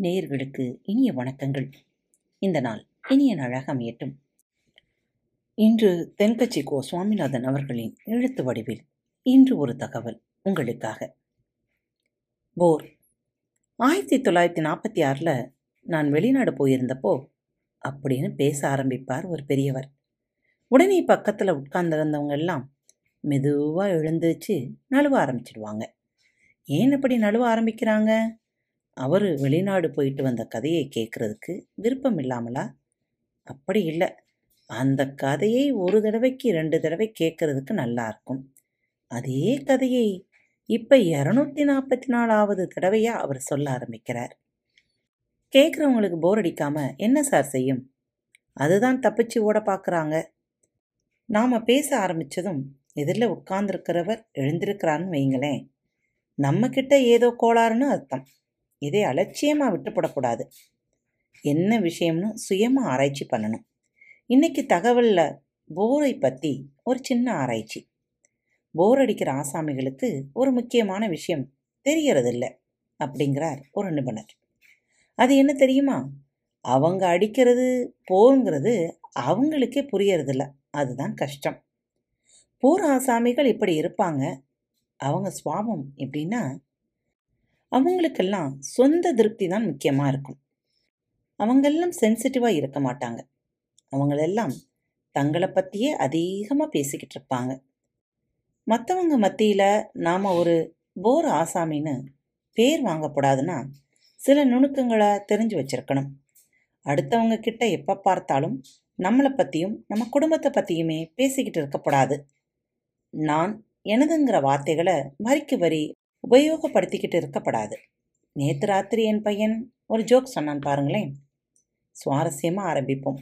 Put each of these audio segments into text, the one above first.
நேயர்களுக்கு இனிய வணக்கங்கள். இந்த நாள் இனிய நாளாக அமையட்டும். இன்று தென்கட்சி கோ. சுவாமிநாதன் அவர்களின் எழுத்து வடிவில் இன்று ஒரு தகவல் உங்களுக்காக. போர். ஆயிரத்தி தொள்ளாயிரத்தி நாற்பத்தி ஆறில் நான் வெளிநாடு போயிருந்தப்போ அப்படின்னு பேச ஆரம்பிப்பார் ஒரு பெரியவர். உடனே பக்கத்தில் உட்கார்ந்திருந்தவங்க எல்லாம் மெதுவாக எழுந்துச்சு நழுவ ஆரம்பிச்சிடுவாங்க. ஏன் அப்படி நழுவ ஆரம்பிக்கிறாங்க? அவர் வெளிநாடு போயிட்டு வந்த கதையை கேட்குறதுக்கு விருப்பம் இல்லாமலா அப்படி இல்லை. அந்த கதையை ஒரு தடவைக்கு ரெண்டு தடவை கேட்குறதுக்கு நல்லா இருக்கும். அதே கதையை இப்போ இரநூத்தி நாற்பத்தி நாலாவது தடவையாக அவர் சொல்ல ஆரம்பிக்கிறார். கேட்குறவங்களுக்கு போர் அடிக்காமல் என்ன சார் செய்யும்? அதுதான் தப்பிச்சு ஓட பார்க்குறாங்க நாம் பேச ஆரம்பித்ததும் எதிரில் உட்கார்ந்துருக்கிறவர் எழுந்திருக்கிறான்னு வைங்களேன் நம்மக்கிட்ட ஏதோ கோளாறுன்னு அர்த்தம். இதை அலட்சியமாக விட்டுப்படக்கூடாது. என்ன விஷயம்னு சுயமாக ஆராய்ச்சி பண்ணணும். இன்னைக்கு தகவலில் போரை பற்றி ஒரு சின்ன ஆராய்ச்சி. போர் அடிக்கிற ஆசாமிகளுக்கு ஒரு முக்கியமான விஷயம் தெரியறதில்ல அப்படிங்கிறார் ஒரு நிபுணர். அது என்ன தெரியுமா? அவங்க அடிக்கிறது போருங்கிறது அவங்களுக்கே புரியறதில்ல. அதுதான் கஷ்டம். போர் ஆசாமிகள் இப்படி இருப்பாங்க. அவங்க சுவாபம் எப்படின்னா அவங்களுக்கெல்லாம் சொந்த திருப்தி தான் முக்கியமாக இருக்கும். அவங்கெல்லாம் சென்சிட்டிவாக இருக்க மாட்டாங்க. அவங்களெல்லாம் தங்களை பற்றியே அதிகமாக பேசிக்கிட்டு இருப்பாங்க. மற்றவங்க மத்தியில் நாம் ஒரு போர் ஆசாமின்னு பேர் வாங்கப்படாதுன்னா சில நுணுக்கங்களை தெரிஞ்சு வச்சிருக்கணும். அடுத்தவங்க கிட்ட எப்போ பார்த்தாலும் நம்மளை பற்றியும் நம்ம குடும்பத்தை பற்றியுமே பேசிக்கிட்டு இருக்கக்கூடாது. நான் எனதுங்கிற வார்த்தைகளை வரிக்கு வரி உபயோகப்படுத்திக்கிட்டு இருக்கப்படாது. நேற்று ராத்திரி என் பையன் ஒரு ஜோக் சொன்னான் பாருங்களேன். சுவாரஸ்யமாக ஆரம்பிப்போம்.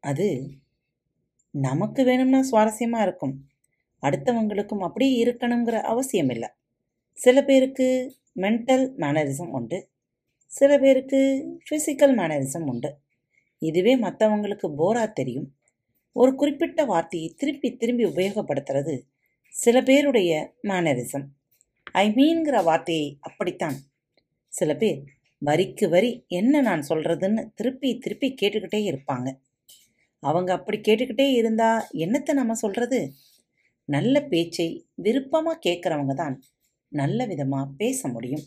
அது நமக்கு வேணும்னா சுவாரஸ்யமாக இருக்கும். அடுத்தவங்களுக்கும் அப்படியே இருக்கணுங்கிற அவசியம் இல்லை சில பேருக்கு மென்டல் மேனரிசம் உண்டு. சில பேருக்கு ஃபிசிக்கல் மேனரிசம் உண்டு. இதுவே மற்றவங்களுக்கு போராக தெரியும். ஒரு குறிப்பிட்ட வார்த்தையை திருப்பி திரும்பி உபயோகப்படுத்துறது சில பேருடைய மேனரிசம் ஐ மீன்கிற வார்த்தையை அப்படித்தான். சில பேர் வரிக்கு வரி என்ன நான் சொல்கிறதுன்னு திருப்பி திருப்பி கேட்டுக்கிட்டே இருப்பாங்க. அவங்க அப்படி கேட்டுக்கிட்டே இருந்தா என்னத்தை நம்ம சொல்கிறது நல்ல பேச்சை விருப்பமாக கேட்குறவங்க தான் நல்ல விதமாக பேச முடியும்.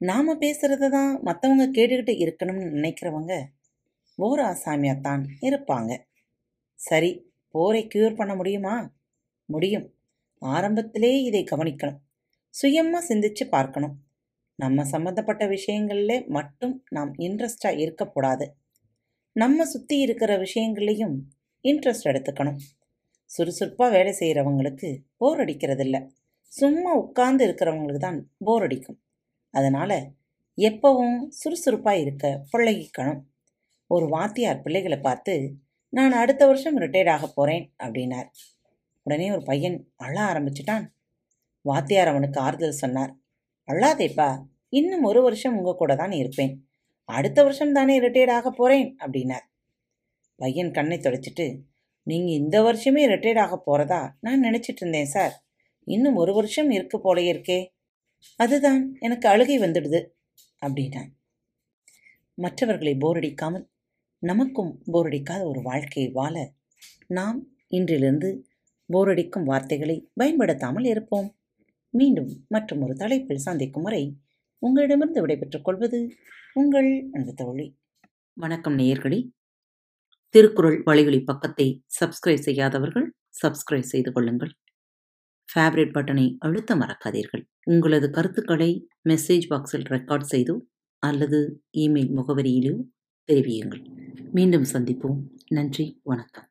நாம் பேசுகிறத தான் மற்றவங்க கேட்டுக்கிட்டு இருக்கணும்னு நினைக்கிறவங்க போர் ஆசாமியாத்தான் இருப்பாங்க. சரி போரை க்யூர் பண்ண முடியுமா? முடியும். ஆரம்பத்திலே இதை கவனிக்கணும். சுயமாக சிந்திச்சு பார்க்கணும். நம்ம சம்மந்தப்பட்ட விஷயங்களில் மட்டும் நாம் இன்ட்ரெஸ்டாக இருக்கக்கூடாது. நம்ம சுற்றி இருக்கிற விஷயங்கள்லையும் இன்ட்ரெஸ்ட் எடுத்துக்கணும். சுறுசுறுப்பாக வேலை செய்கிறவங்களுக்கு போர் அடிக்கிறதில்ல. சும்மா உட்கார்ந்து இருக்கிறவங்களுக்கு தான் போர் அடிக்கும். அதனால் எப்பவும் சுறுசுறுப்பாக இருக்க பழகிக்கணும். ஒரு வாத்தியார் பிள்ளைகளை பார்த்து நான் அடுத்த வருஷம் ரிட்டையர்ட் ஆக போகிறேன் அப்படின்னார். உடனே ஒரு பையன் அழ ஆரம்பிச்சிட்டான். வாத்தியார் அவனுக்கு ஆறுதல் சொன்னார். அழாதேப்பா இன்னும் ஒரு வருஷம் உங்க கூட தான் இருப்பேன். அடுத்த வருஷம் தானே ரிட்டையர்ட் ஆக போகிறேன் அப்படின்னார். பையன் கண்ணை தொடச்சிட்டு நீங்கள் இந்த வருஷமே ரிட்டையர்ட் ஆக போகிறதா நான் நினைச்சிட்டு இருந்தேன் சார். இன்னும் ஒரு வருஷம் இருக்கு போலே இருக்கே. அதுதான் எனக்கு அழுகை வந்துடுது அப்படின்னான் மற்றவர்களை போரடிக்காமல் நமக்கும் போரடிக்காத ஒரு வாழ்க்கையை வாழ நாம் இன்றிலிருந்து போரடிக்கும் வார்த்தைகளை பயன்படுத்தாமல் இருப்போம். மீண்டும் மற்றும் ஒரு தலைப்பில் சந்திக்கும் வரை உங்களிடமிருந்து விடைபெற்றுக் கொள்வது உங்கள் அன்பு தோழி. வணக்கம் நேயர்களே. திருக்குறள் வழிகளி பக்கத்தை சப்ஸ்கிரைப் செய்யாதவர்கள் சப்ஸ்கிரைப் செய்து கொள்ளுங்கள். ஃபேவரட் பட்டனை அழுத்த மறக்காதீர்கள். உங்களது கருத்துக்களை மெசேஜ் பாக்ஸில் ரெக்கார்ட் செய்தோ அல்லது இமெயில் முகவரியிலோ தெரிவியுங்கள். மீண்டும் சந்திப்போம். நன்றி. வணக்கம்.